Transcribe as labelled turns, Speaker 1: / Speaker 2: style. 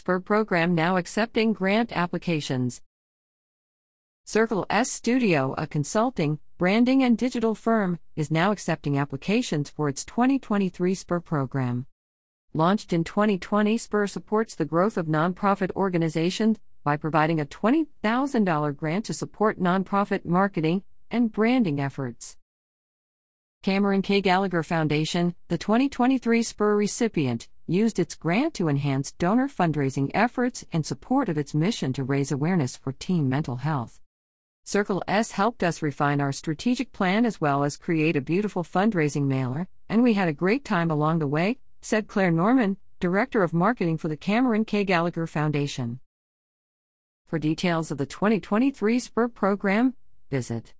Speaker 1: SPUR program now accepting grant applications. Circle S Studio, a consulting, branding, and digital firm, is now accepting applications for its 2023 SPUR program. Launched in 2020, SPUR supports the growth of nonprofit organizations by providing a $20,000 grant to support nonprofit marketing and branding efforts. Cameron K. Gallagher Foundation, the 2023 SPUR recipient, used its grant to enhance donor fundraising efforts in support of its mission to raise awareness for teen mental health. Circle S helped us refine our strategic plan as well as create a beautiful fundraising mailer, and we had a great time along the way, said Claire Norman, Director of Marketing for the Cameron K. Gallagher Foundation. For details of the 2023 SPUR program, visit